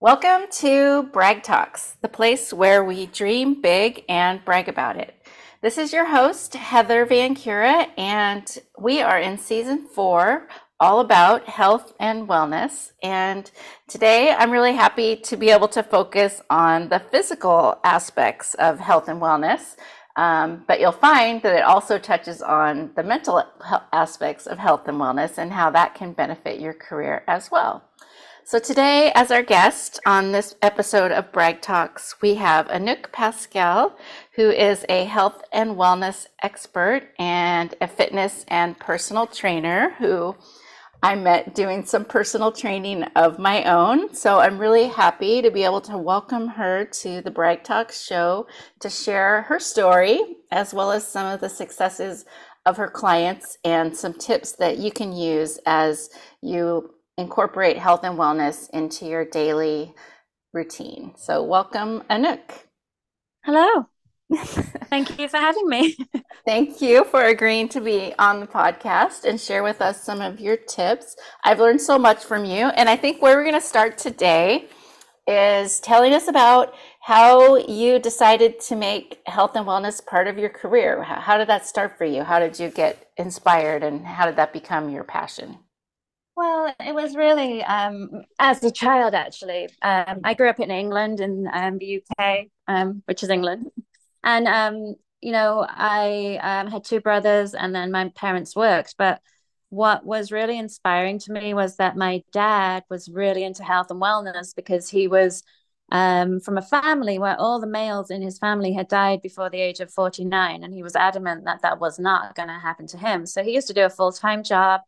Welcome to Brag Talks, the place where we dream big and brag about it. This is your host, Heather VanCura, and we are in season four, all about health and wellness. And today I'm really happy to be able to focus on the physical aspects of health and wellness. Um, but you'll find that it also touches on the mental aspects of health and wellness and how that can benefit your career as well. So today, as our guest on this episode of Brag Talks, we have Anouk Pascale, who is a health and wellness expert and a fitness and personal trainer who I met doing some personal training of my own. So I'm really happy to be able to welcome her to the Brag Talks show to share her story as well as some of the successes of her clients and some tips that you can use as you incorporate health and wellness into your daily routine. So, welcome, Anouk. Hello. Thank you for having me. Thank you for agreeing to be on the podcast and share with us some of your tips. I've learned so much from you. And I think where we're going to start today is telling us about how you decided to make health and wellness part of your career. How did that start for you? How did you get inspired and how did that become your passion? Well, it was really um, as a child, actually. Um, I grew up in England, in um, the UK, um, which is England. And, um, you know, I um, had two brothers, and then my parents worked. But what was really inspiring to me was that my dad was really into health and wellness because he was from a family where all the males in his family had died before the age of 49. And he was adamant that that was not going to happen to him. So he used to do a full time job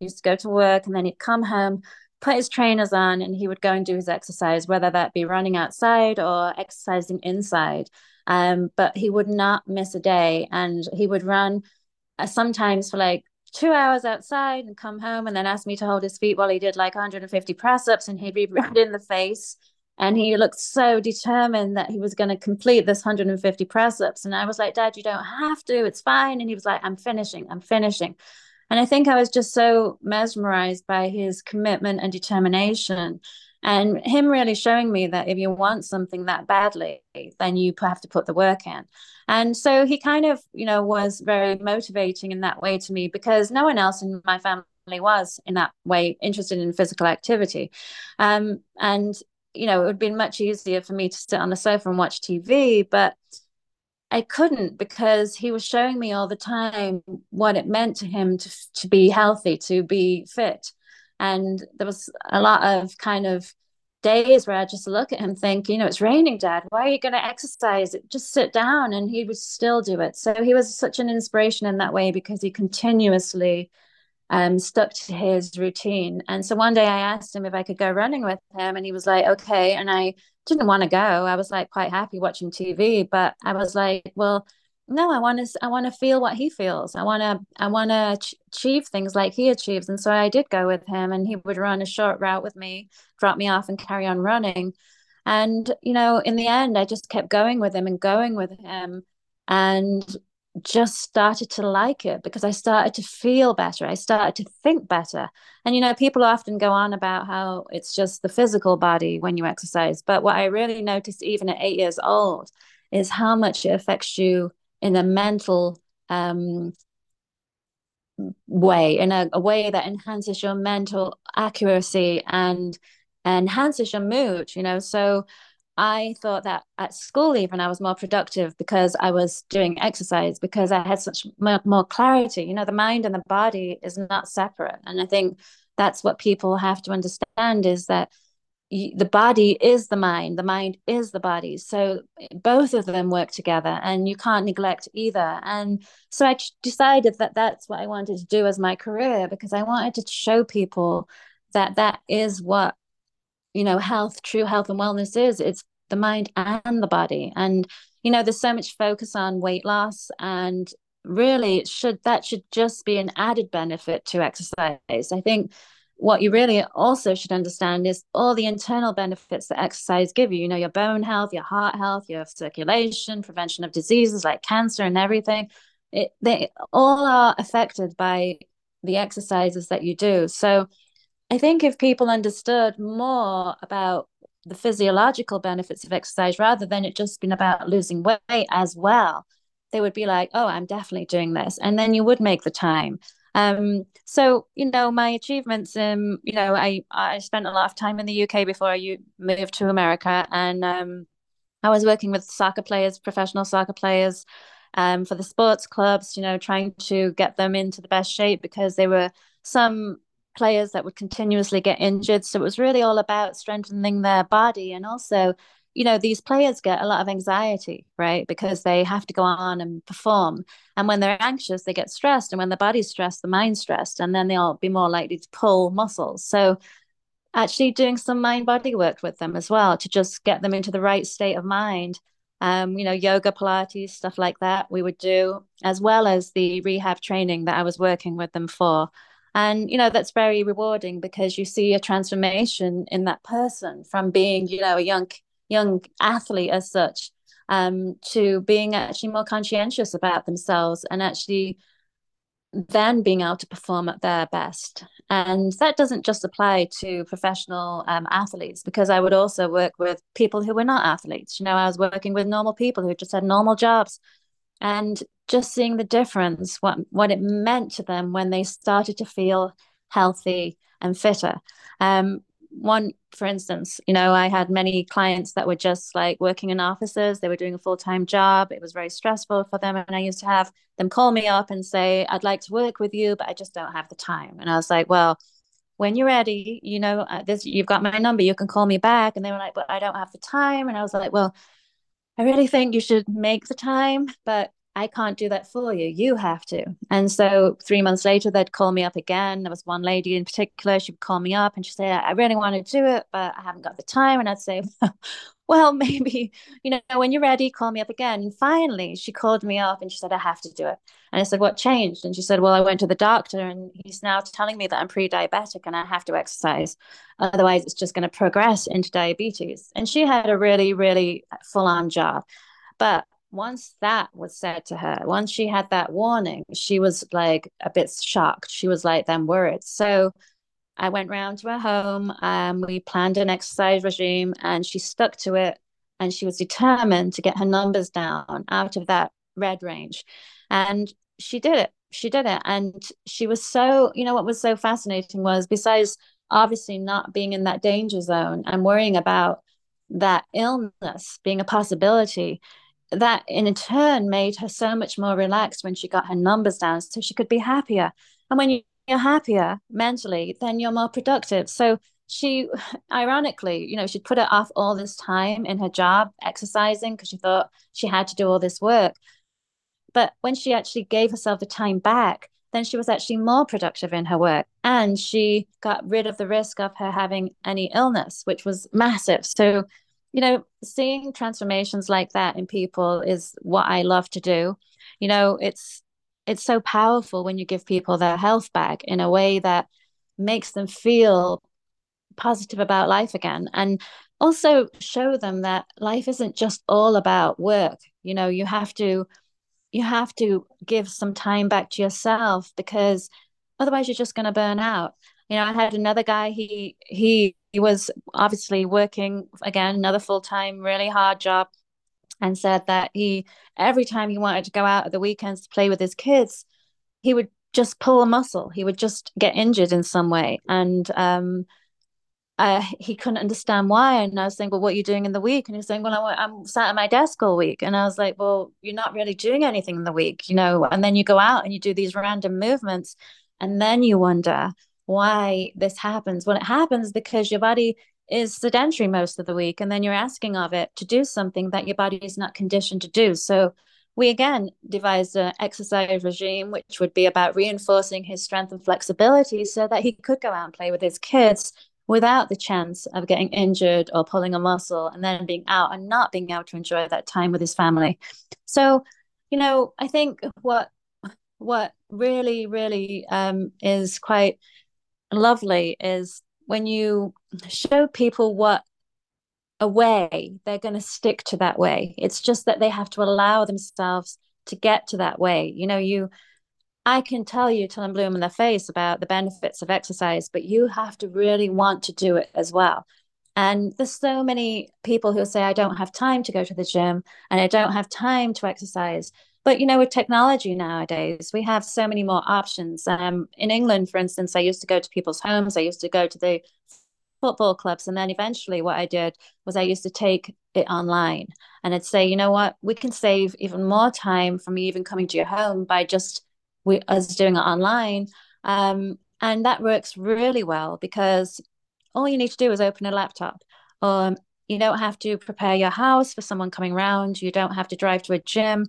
used to go to work and then he'd come home, put his trainers on, and he would go and do his exercise, whether that be running outside or exercising inside. Um, but he would not miss a day, and he would run uh, sometimes for like two hours outside and come home and then ask me to hold his feet while he did like 150 press ups, and he'd be red in the face. And he looked so determined that he was going to complete this 150 press ups. And I was like, Dad, you don't have to. It's fine. And he was like, I'm finishing. I'm finishing. And I think I was just so mesmerized by his commitment and determination and him really showing me that if you want something that badly, then you have to put the work in. And so he kind of, you know, was very motivating in that way to me because no one else in my family was in that way interested in physical activity. Um, and, you know, it would have been much easier for me to sit on the sofa and watch TV, but I couldn't because he was showing me all the time what it meant to him to to be healthy, to be fit. And there was a lot of kind of days where I just look at him think, you know, it's raining, Dad. Why are you going to exercise? Just sit down. And he would still do it. So he was such an inspiration in that way because he continuously um, stuck to his routine. And so one day I asked him if I could go running with him, and he was like, okay. And I didn't want to go. I was like quite happy watching TV, but I was like, well, no, I want to I want to feel what he feels. I want to I want to ch- achieve things like he achieves. And so I did go with him and he would run a short route with me, drop me off and carry on running. And you know, in the end I just kept going with him and going with him and just started to like it because I started to feel better. I started to think better. And, you know, people often go on about how it's just the physical body when you exercise. But what I really noticed, even at eight years old, is how much it affects you in a mental um, way, in a, a way that enhances your mental accuracy and enhances your mood, you know. So, I thought that at school, even I was more productive because I was doing exercise, because I had such more, clarity. You know, the mind and the body is not separate. And I think that's what people have to understand is that the body is the mind, the mind is the body. So eh, both of them work together and you can't neglect either. And so I decided that that's what I wanted to do as my career because I wanted to show people that that is what you know health true health and wellness is it's the mind and the body. And you know there's so much focus on weight loss and really it should that should just be an added benefit to exercise. I think what you really also should understand is all the internal benefits that exercise give you you know your bone health your heart health your circulation prevention of diseases like cancer and everything. It, they all are affected by the exercises that you do. So I think if people understood more about the physiological benefits of exercise rather than it just being about losing weight as well they would be like oh i'm definitely doing this. And then you would make the time. Um, so you know my achievements um you know i i spent a lot of time in the uk before i moved to america and um i was working with soccer players professional soccer players um, for the sports clubs, you know, trying to get them into the best shape because they were some players that would continuously get injured. So it was really all about strengthening their body. And also you know these players get a lot of anxiety right? Because they have to go on and perform. And when they're anxious they get stressed. And when the body's stressed the mind's stressed. And then they'll be more likely to pull muscles. So actually doing some mind body work with them as well to just get them into the right state of mind. Um, you know, yoga, Pilates, stuff like that we would do, as well as the rehab training that I was working with them for. And, you know, that's very rewarding because you see a transformation in that person from being, you know, a young, young athlete as such, um, to being actually more conscientious about themselves and actually then being able to perform at their best. And that doesn't just apply to professional um, athletes, because I would also work with people who were not athletes. You know, I was working with normal people who just had normal jobs and just seeing the difference, what, what it meant to them when they started to feel healthy and fitter. Um, one for instance you know i had many clients that were just like working in offices. They were doing a full-time job. It was very stressful for them and i used to have them call me up and say i'd like to work with you but i just don't have the time. And i was like well when you're ready you know uh, this you've got my number. You can call me back. And they were like but i don't have the time. And i was like well i really think you should make the time but I can't do that for you. You have to. And so three months later, they'd call me up again. There was one lady in particular, she'd call me up and she'd say, I really want to do it, but I haven't got the time. And I'd say, well, maybe, you know, when you're ready, call me up again. And finally, she called me up and she said, I have to do it. And I said, What changed? And she said, Well, I went to the doctor and he's now telling me that I'm pre diabetic and I have to exercise. Otherwise, it's just going to progress into diabetes. And she had a really, really full on job. But once that was said to her, once she had that warning, she was like a bit shocked. She was like, them worried. So I went round to her home and we planned an exercise regime and she stuck to it and she was determined to get her numbers down out of that red range. And she did it. She did it. And she was so, you know, what was so fascinating was besides obviously not being in that danger zone and worrying about that illness being a possibility, that in turn made her so much more relaxed when she got her numbers down so she could be happier. And when you're happier mentally then you're more productive. So she ironically you know she'd put it off all this time in her job exercising because she thought she had to do all this work. But when she actually gave herself the time back then she was actually more productive in her work and she got rid of the risk of her having any illness which was massive. So you know, seeing transformations like that in people is what I love to do. You know, it's it's so powerful when you give people their health back in a way that makes them feel positive about life again and also show them that life isn't just all about work you know you have to you have to give some time back to yourself because otherwise you're just going to burn out you know i had another guy he he he was obviously working again another full-time really hard job and said that he every time he wanted to go out at the weekends to play with his kids he would just pull a muscle. He would just get injured in some way. And um uh, he couldn't understand why. And i was saying well what are you doing in the week? And he's saying well I'm, I'm sat at my desk all week. And i was like well you're not really doing anything in the week you know? And then you go out and you do these random movements and then you wonder why this happens. When it happens because your body is sedentary most of the week, and then you're asking of it to do something that your body is not conditioned to do. So we again devised an exercise regime which would be about reinforcing his strength and flexibility so that he could go out and play with his kids without the chance of getting injured or pulling a muscle and then being out and not being able to enjoy that time with his family. So, you know, I think what what really, really um, is quite lovely is when you show people what a way, they're going to stick to that way. It's just that they have to allow themselves to get to that way. You know, you, I can tell you till I'm blue in the face about the benefits of exercise, but you have to really want to do it as well. And there's so many people who say, I don't have time to go to the gym and I don't have time to exercise. But you know, with technology nowadays, we have so many more options. Um, in England, for instance, I used to go to people's homes. I used to go to the football clubs, and then eventually, what I did was I used to take it online, and I'd say, you know what, we can save even more time from even coming to your home by just we us doing it online. Um, and that works really well because all you need to do is open a laptop. Um, you don't have to prepare your house for someone coming around. You don't have to drive to a gym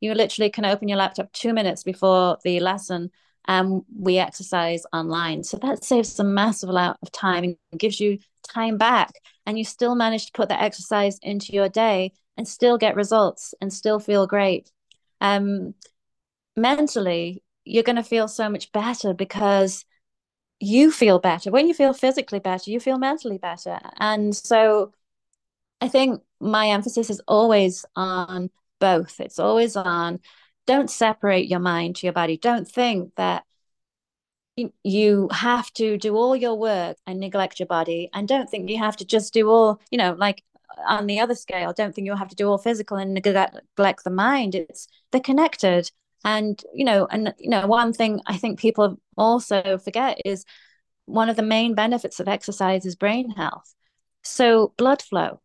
you literally can open your laptop two minutes before the lesson and we exercise online. So that saves a massive amount of time and gives you time back. And you still manage to put that exercise into your day and still get results and still feel great. Um, mentally, you're going to feel so much better because you feel better. When you feel physically better, you feel mentally better. And so I think my emphasis is always on both. It's always on. Don't separate your mind to your body. Don't think that you have to do all your work and neglect your body. And don't think you have to just do all, you know, like uh, on the other scale, don't think you have to do all physical and neglect the mind. It's they're connected. And, you know, and, you know, one thing I think people also forget is one of the main benefits of exercise is brain health. So, blood flow,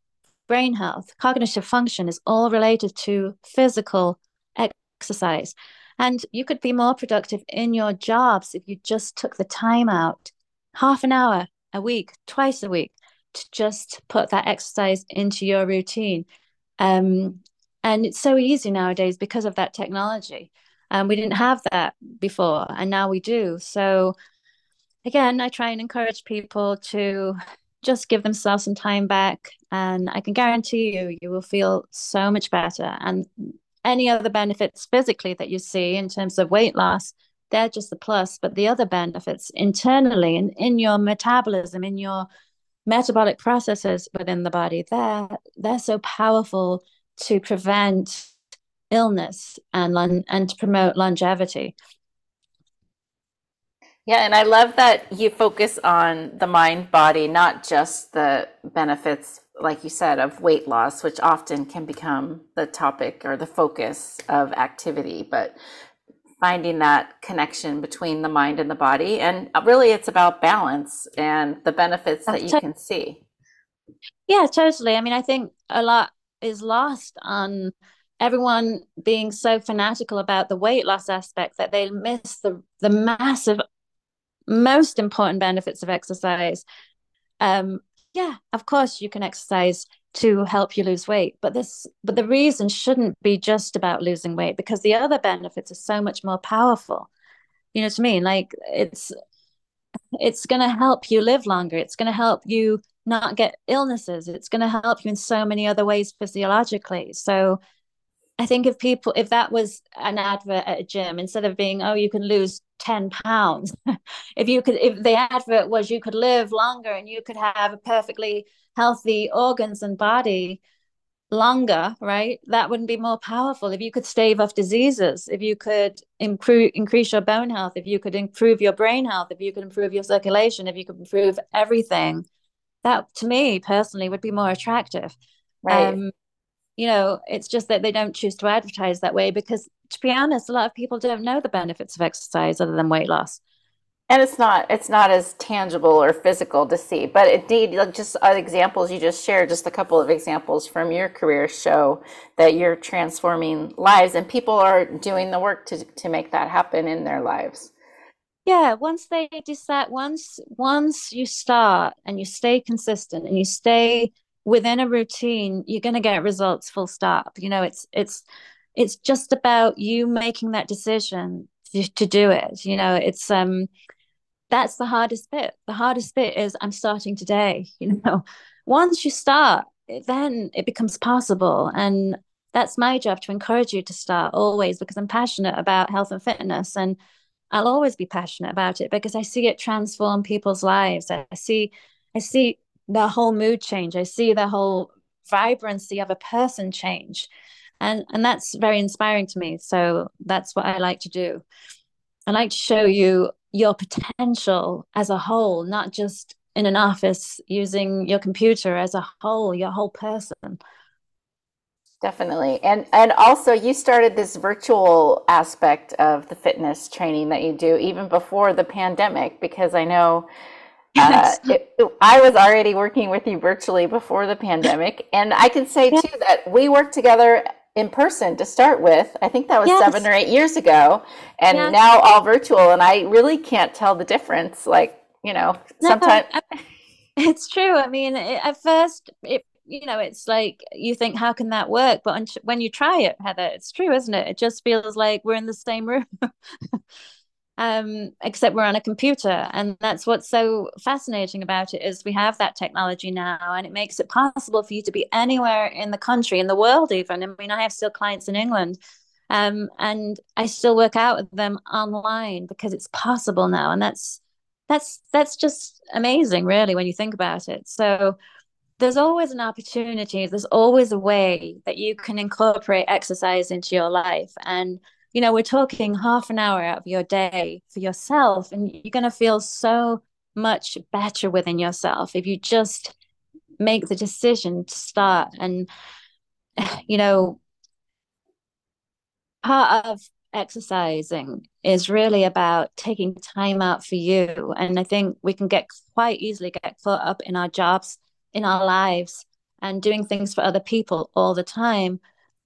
brain health, cognitive function is all related to physical exercise. And you could be more productive in your jobs if you just took the time out, half an hour a week, twice a week, to just put that exercise into your routine. Um, and it's so easy nowadays because of that technology. And um, we didn't have that before, and now we do. So, again, I try and encourage people to just give themselves some time back and i can guarantee you you will feel so much better. And any other benefits physically that you see in terms of weight loss they're just the plus. But the other benefits internally and in your metabolism in your metabolic processes within the body they're they're so powerful to prevent illness and and to promote longevity yeah, and I love that you focus on the mind body, not just the benefits, like you said, of weight loss, which often can become the topic or the focus of activity, but finding that connection between the mind and the body. And uh, really, it's about balance and the benefits that you can see. Yeah, totally. I mean, I think a lot is lost on everyone being so fanatical about the weight loss aspect that they miss the the massive most important benefits of exercise. Um, yeah, of course you can exercise to help you lose weight, but this but the reason shouldn't be just about losing weight because the other benefits are so much more powerful. You know what I mean? Like it's it's going to help you live longer. It's going to help you not get illnesses. It's going to help you in so many other ways physiologically. So I think if people, if that was an advert at a gym, instead of being, oh, you can lose 10 pounds, if you could, if the advert was you could live longer and you could have a perfectly healthy organs and body longer, right? That wouldn't be more powerful. If you could stave off diseases, if you could improve, increase your bone health, if you could improve your brain health, if you could improve your circulation, if you could improve everything, that to me personally would be more attractive. Right. Um, you know it's just that they don't choose to advertise that way because to be honest a lot of people don't know the benefits of exercise other than weight loss. And it's not it's not as tangible or physical to see but indeed like just uh, examples you just shared just a couple of examples from your career show that you're transforming lives and people are doing the work to to make that happen in their lives. Yeah once they decide once once you start and you stay consistent and you stay within a routine you're going to get results full stop. You know it's it's it's just about you making that decision to, to do it you know it's um that's the hardest bit. The hardest bit is i'm starting today you know. Once you start then it becomes possible and that's my job to encourage you to start always because i'm passionate about health and fitness and i'll always be passionate about it because i see it transform people's lives. I see i see the whole mood change. I see the whole vibrancy of a person change. And, and that's very inspiring to me. So that's what I like to do. I like to show you your potential as a whole, not just in an office using your computer as a whole, your whole person. Definitely. And and also you started this virtual aspect of the fitness training that you do even before the pandemic because I know uh, it, I was already working with you virtually before the pandemic and I can say too that we worked together in person to start with. I think that was Yes. seven or eight years ago, and Yes. now all virtual. And I really can't tell the difference. Like, you know, No, sometimes, it's true. I mean, it, at first, it you know, it's like you think, how can that work? But when you try it, Heather, it's true, isn't it? It just feels like we're in the same room. um, except we're on a computer. And that's what's so fascinating about it is we have that technology now, and it makes it possible for you to be anywhere in the country, in the world, even. I mean, I have still clients in England, um, and I still work out with them online because it's possible now, and that's that's that's just amazing, really, when you think about it. So there's always an opportunity, there's always a way that you can incorporate exercise into your life. And, you know, we're talking half an hour out of your day for yourself, and you're going to feel so much better within yourself if you just make the decision to start. And, you know, part of exercising is really about taking time out for you. And I think we can get quite easily get caught up in our jobs, in our lives, and doing things for other people all the time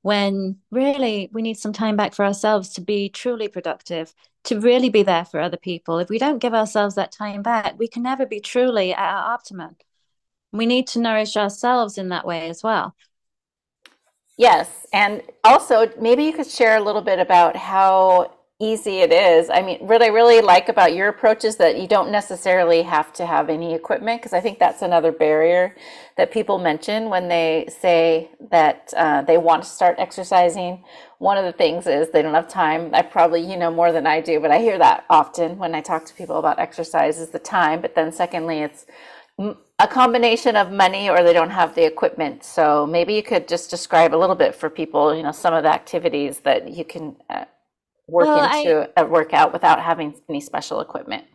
when really we need some time back for ourselves to be truly productive, to really be there for other people. If we don't give ourselves that time back, we can never be truly at our optimum. We need to nourish ourselves in that way as well. yes. And also, maybe you could share a little bit about how easy it is. I mean, what I really like about your approach is that you don't necessarily have to have any equipment, because I think that's another barrier that people mention when they say that uh, they want to start exercising. One of the things is they don't have time. I probably, you know, more than I do, but I hear that often when I talk to people about exercise is the time. But then secondly, it's a combination of money or they don't have the equipment. So maybe you could just describe a little bit for people, you know, some of the activities that you can uh, work Well, I into a workout without having any special equipment.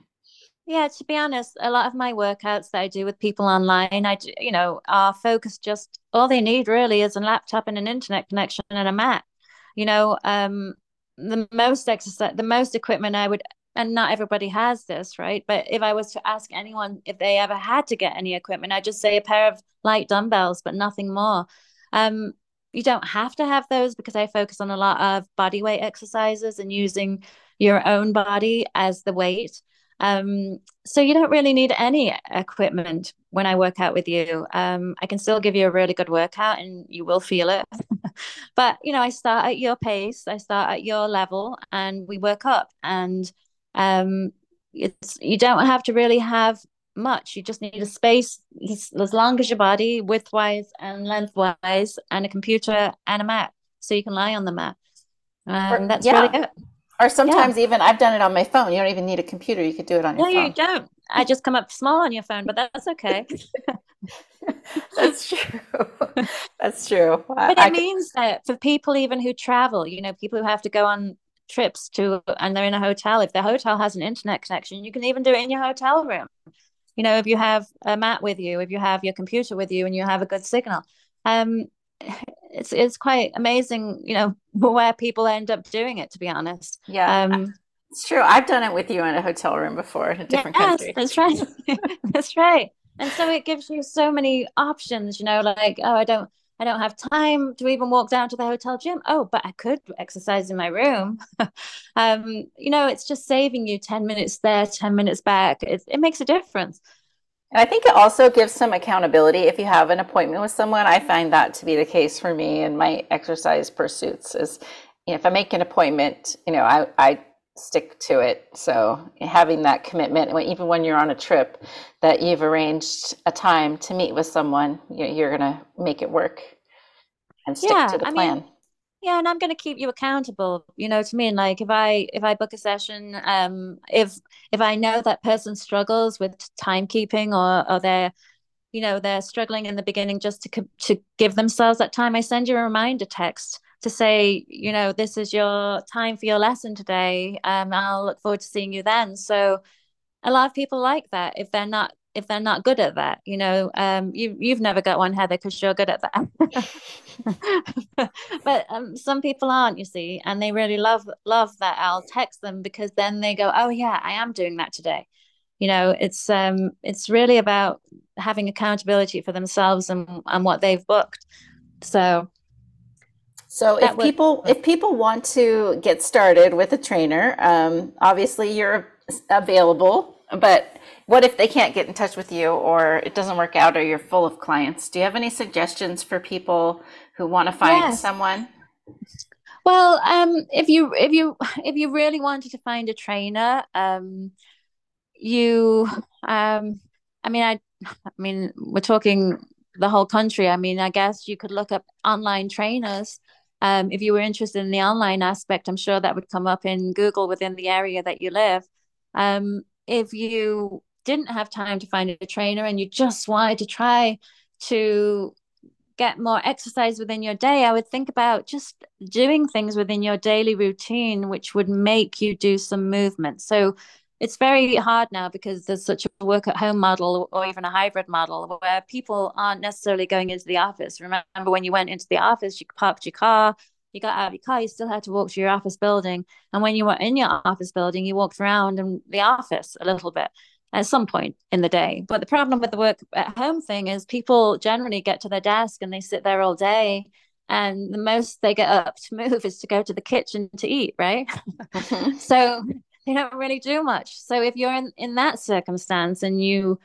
Yeah, to be honest, a lot of my workouts that I do with people online, I do, you know, are focused just all they need really is a laptop and an internet connection and a mat. You know, um, the most exercise, the most equipment I would, and not everybody has this, right? But if I was to ask anyone if they ever had to get any equipment, I'd just say a pair of light dumbbells, but nothing more. Um, you don't have to have those because I focus on a lot of body weight exercises and using your own body as the weight. Um, so you don't really need any equipment when I work out with you. Um, I can still give you a really good workout and you will feel it. But you know, I start at your pace, I start at your level, and we work up. And um, it's you don't have to really have much. You just need a space as, long as your body, widthwise and lengthwise, and a computer and a mat, so you can lie on the mat. Or, And that's really yeah. it. Or Yeah. sometimes even I've done it on my phone. You don't even need a computer. You could do it on your phone. No, you don't. I just come up small on your phone, but that's okay. That's true. That's true. I, But I it could, means that for people even who travel, you know, people who have to go on trips to and they're in a hotel, if the hotel has an internet connection, you can even do it in your hotel room. You know, if you have a mat with you, if you have your computer with you and you have a good signal. Um, it's it's quite amazing, you know, where people end up doing it, to be honest. yeah, Um, it's true. I've done it with you in a hotel room before in a different Yes, country. that's right. That's right. And so it gives you so many options, you know, like, oh, I don't I don't have time to even walk down to the hotel gym. Oh, but I could exercise in my room. Um, you know, it's just saving you 10 minutes there, 10 minutes back. It it makes a difference. And I think it also gives some accountability. If you have an appointment with someone, I find that to be the case for me in my exercise pursuits is, you know, if I make an appointment, you know, I, I stick to it. So having that commitment, even when you're on a trip, that you've arranged a time to meet with someone, you- you're going to make it work and stick Yeah, to the I plan. mean, Yeah, and I'm going to keep you accountable, you know, to me. And like if I if I book a session, um, if if I know that person struggles with timekeeping or or they're, you know, they're struggling in the beginning just to to give themselves that time, I send you a reminder text to say, you know, this is your time for your lesson today. Um, I'll look forward to seeing you then. So a lot of people like that if they're not if they're not good at that. You know, um, you you've never got one, Heather, because you're good at that. but um, some people aren't, you see, and they really love love that. I'll text them because then they go, "Oh yeah, I am doing that today." You know, it's um, it's really about having accountability for themselves and and what they've booked. So. So if people if people want to get started with a trainer, um, obviously you're available, but what if they can't get in touch with you or it doesn't work out or you're full of clients? Do you have any suggestions for people who want to find yes. someone? Well, um, if you if you if you really wanted to find a trainer, um, you, um, I mean, I, I mean, we're talking the whole country. I mean, I guess you could look up online trainers. Um, if you were interested in the online aspect, I'm sure that would come up in Google within the area that you live. Um, if you didn't have time to find a trainer and you just wanted to try to get more exercise within your day, I would think about just doing things within your daily routine, which would make you do some movement. So it's very hard now because there's such a work at home model or even a hybrid model where people aren't necessarily going into the office. Remember when you went into the office, you parked your car, you got out of your car, you still had to walk to your office building. And when you were in your office building, you walked around in the office a little bit at some point in the day. But the problem with the work at home thing is people generally get to their desk and they sit there all day. And the most they get up to move is to go to the kitchen to eat, right? Mm-hmm. so they don't really do much. So if you're in, in that circumstance and you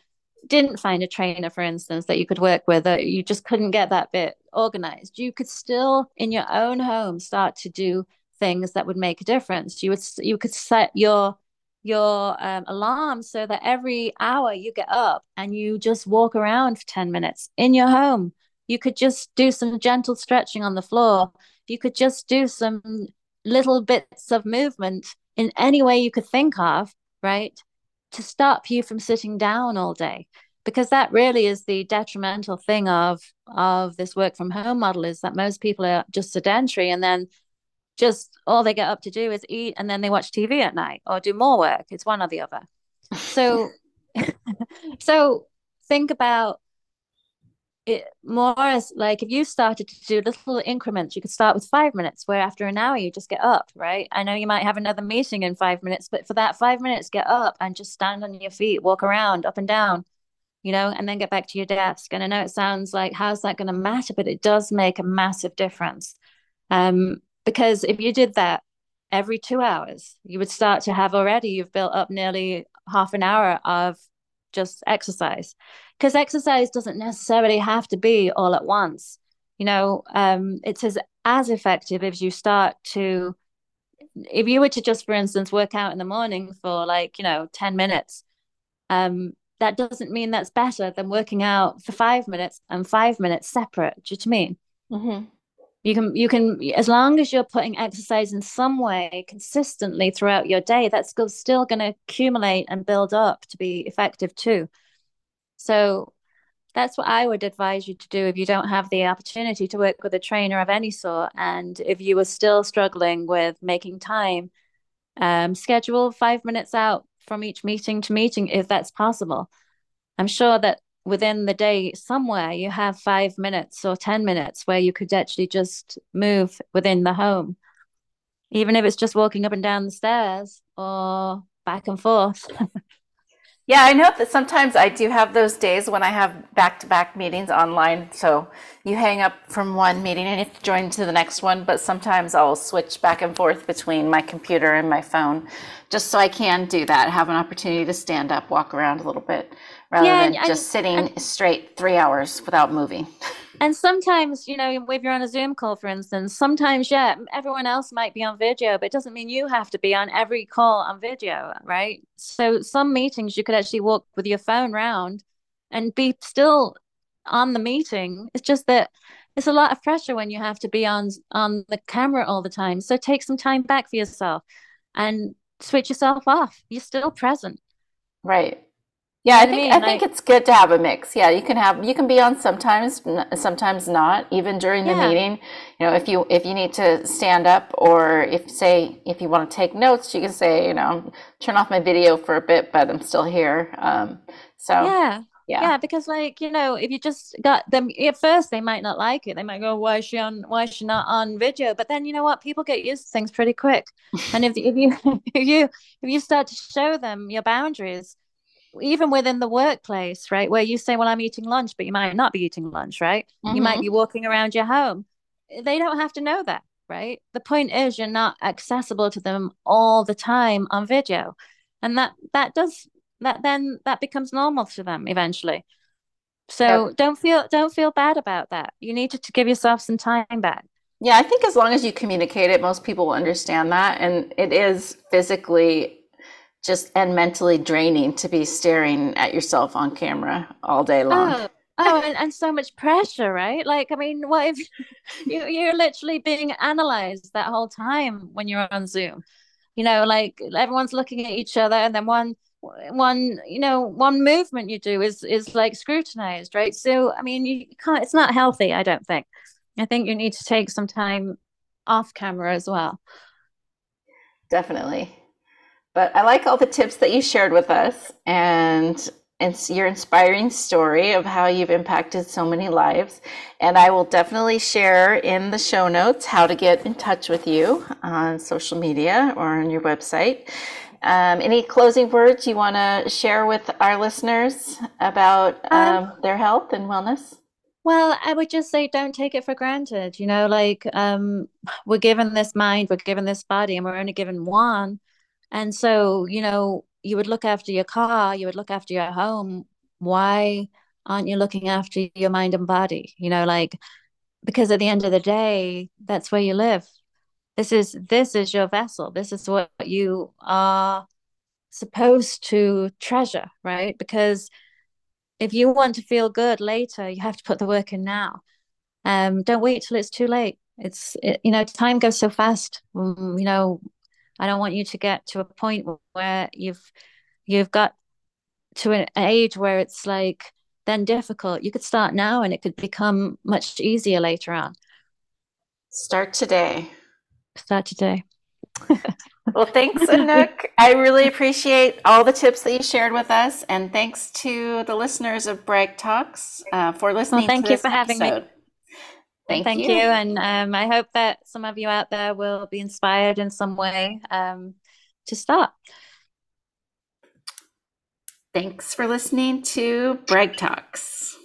didn't find a trainer, for instance, that you could work with, or you just couldn't get that bit organized, you could still, in your own home, start to do things that would make a difference. You would you could set your your um, alarm so that every hour you get up and you just walk around for 10 minutes in your home. You could just do some gentle stretching on the floor. You could just do some little bits of movement in any way you could think of, right? To stop you from sitting down all day. Because that really is the detrimental thing of of this work from home model is that most people are just sedentary and then just all they get up to do is eat and then they watch TV at night or do more work. It's one or the other. So so think about it more as like if you started to do little increments, you could start with five minutes, where after an hour you just get up, right? I know you might have another meeting in five minutes, but for that five minutes, get up and just stand on your feet, walk around up and down, you know, and then get back to your desk. And I know it sounds like how's that going to matter, but it does make a massive difference. Um, because if you did that every two hours, you would start to have already, you've built up nearly half an hour of just exercise. Because exercise doesn't necessarily have to be all at once. You know um, it's as as effective if you start to if you were to just for instance work out in the morning for like you know 10 minutes um that doesn't mean that's better than working out for five minutes and five minutes separate. Do you know I mean? Mm-hmm. You can you can as long as you're putting exercise in some way consistently throughout your day that's still going to accumulate and build up to be effective too so that's what I would advise you to do if you don't have the opportunity to work with a trainer of any sort. And if you are still struggling with making time, um, schedule five minutes out from each meeting to meeting if that's possible. I'm sure that within the day somewhere you have five minutes or 10 minutes where you could actually just move within the home, even if it's just walking up and down the stairs or back and forth. Yeah, I know that sometimes I do have those days when I have back-to-back meetings online. So you hang up from one meeting and you have to join to the next one. But sometimes I'll switch back and forth between my computer and my phone just so I can do that, have an opportunity to stand up, walk around a little bit rather yeah, than and, just sitting straight three hours without moving. And sometimes, you know, if you're on a Zoom call, for instance, sometimes, yeah, everyone else might be on video, but it doesn't mean you have to be on every call on video, right? So some meetings you could actually walk with your phone around and be still on the meeting. It's just that it's a lot of pressure when you have to be on on the camera all the time. So take some time back for yourself and switch yourself off. You're still present. Right. Yeah, I think I think it's good to have a mix. Yeah, you can have you can be on sometimes, sometimes not. Even during the yeah. meeting, you know, if you if you need to stand up or if say if you want to take notes, you can say, you know, turn off my video for a bit, but I'm still here. Um, So Yeah. yeah. Yeah, because like, you know, if you just got them at first they might not like it. They might go, why is she on why is she not on video? But then you know what? People get used to things pretty quick. And if if you if you if you start to show them your boundaries, even within the workplace, right? Where you say, Well, I'm eating lunch, but you might not be eating lunch, right? You might hmm be walking around your home. They don't have to know that, right? The point is you're not accessible to them all the time on video. And that that does that then that becomes normal to them eventually. So don't feel don't feel bad about that. You need to, to give yourself some time back. Yeah, I think as long as you communicate it, most people will understand that. And it is physically just and mentally draining to be staring at yourself on camera all day oh, long. Oh, oh, and, and so much pressure, right? Like, I mean, what if you you're literally being analyzed that whole time when you're on Zoom? You know, like everyone's looking at each other, and then one one you know one movement you do is is like scrutinized, right? So, I mean, you can't. It's not healthy, I don't think. I think you need to take some time off camera as well. Definitely. But I like all the tips that you shared with us and it's your inspiring story of how you've impacted so many lives. And I will definitely share in the show notes how to get in touch with you on social media or on your website. Um, any closing words you want to share with our listeners about Um, um, their health and wellness? Well, I would just say don't take it for granted. You know, like um we're given this mind, we're given this body, and we're only given one. And so, you know, you would look after your car, you would look after your home. Why aren't you looking after your mind and body? You know, like because at the end of the day, that's where you live. This is this is your vessel. This is what you are supposed to treasure, right? Because if you want to feel good later, you have to put the work in now. Um, don't wait till it's too late. It's it, you know, time goes so fast. Um, you know, I don't want you to get to a point where you've you've got to an age where it's like then difficult. You could start now and it could become much easier later on. Start today. Start today. Well, thanks, Anouk. I really appreciate all the tips that you shared with us, and thanks to the listeners of Brag Talks uh, for Well, listening to thank you this for having me. Thank Thank you. you. And um, I hope that some of you out there will be inspired in some way um, to start. Thanks for listening to Brag Talks.